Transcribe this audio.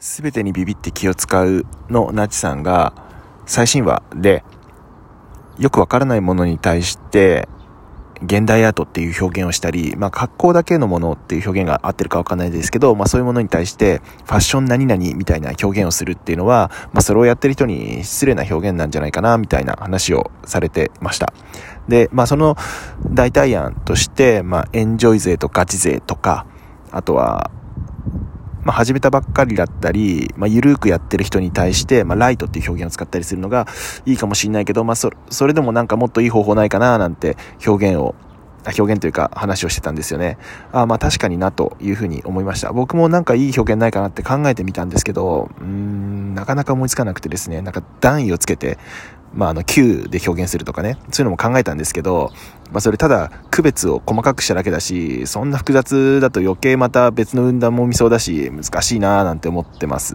すべてにビビって気を使うのナチさんが最新話でよくわからないものに対して現代アートっていう表現をしたり、まあ格好だけのものっていう表現が合ってるかわかんないですけど、まあそういうものに対してファッション何々みたいな表現をするっていうのは、まあそれをやってる人に失礼な表現なんじゃないかなみたいな話をされてました。で、まあその代替案として、まあエンジョイ税とガチ税とか、あとはまあ、始めたばっかりだったり、まあ、ゆるーくやってる人に対して、まあ、ライトっていう表現を使ったりするのがいいかもしれないけど、まあ、そ、それでもなんかもっといい方法ないかななんて表現を表現というか話をしてたんですよね。あまあ確かになというふうに思いました。僕もなんかいい表現ないかなって考えてみたんですけど、うーん、なかなか思いつかなくてですね、なんか段位をつけて、まああの Q で表現するとかね、そういうのも考えたんですけど、まあそれただ区別を細かくしただけだし、そんな複雑だと余計また別の運断も見そうだし、難しいなぁなんて思ってます。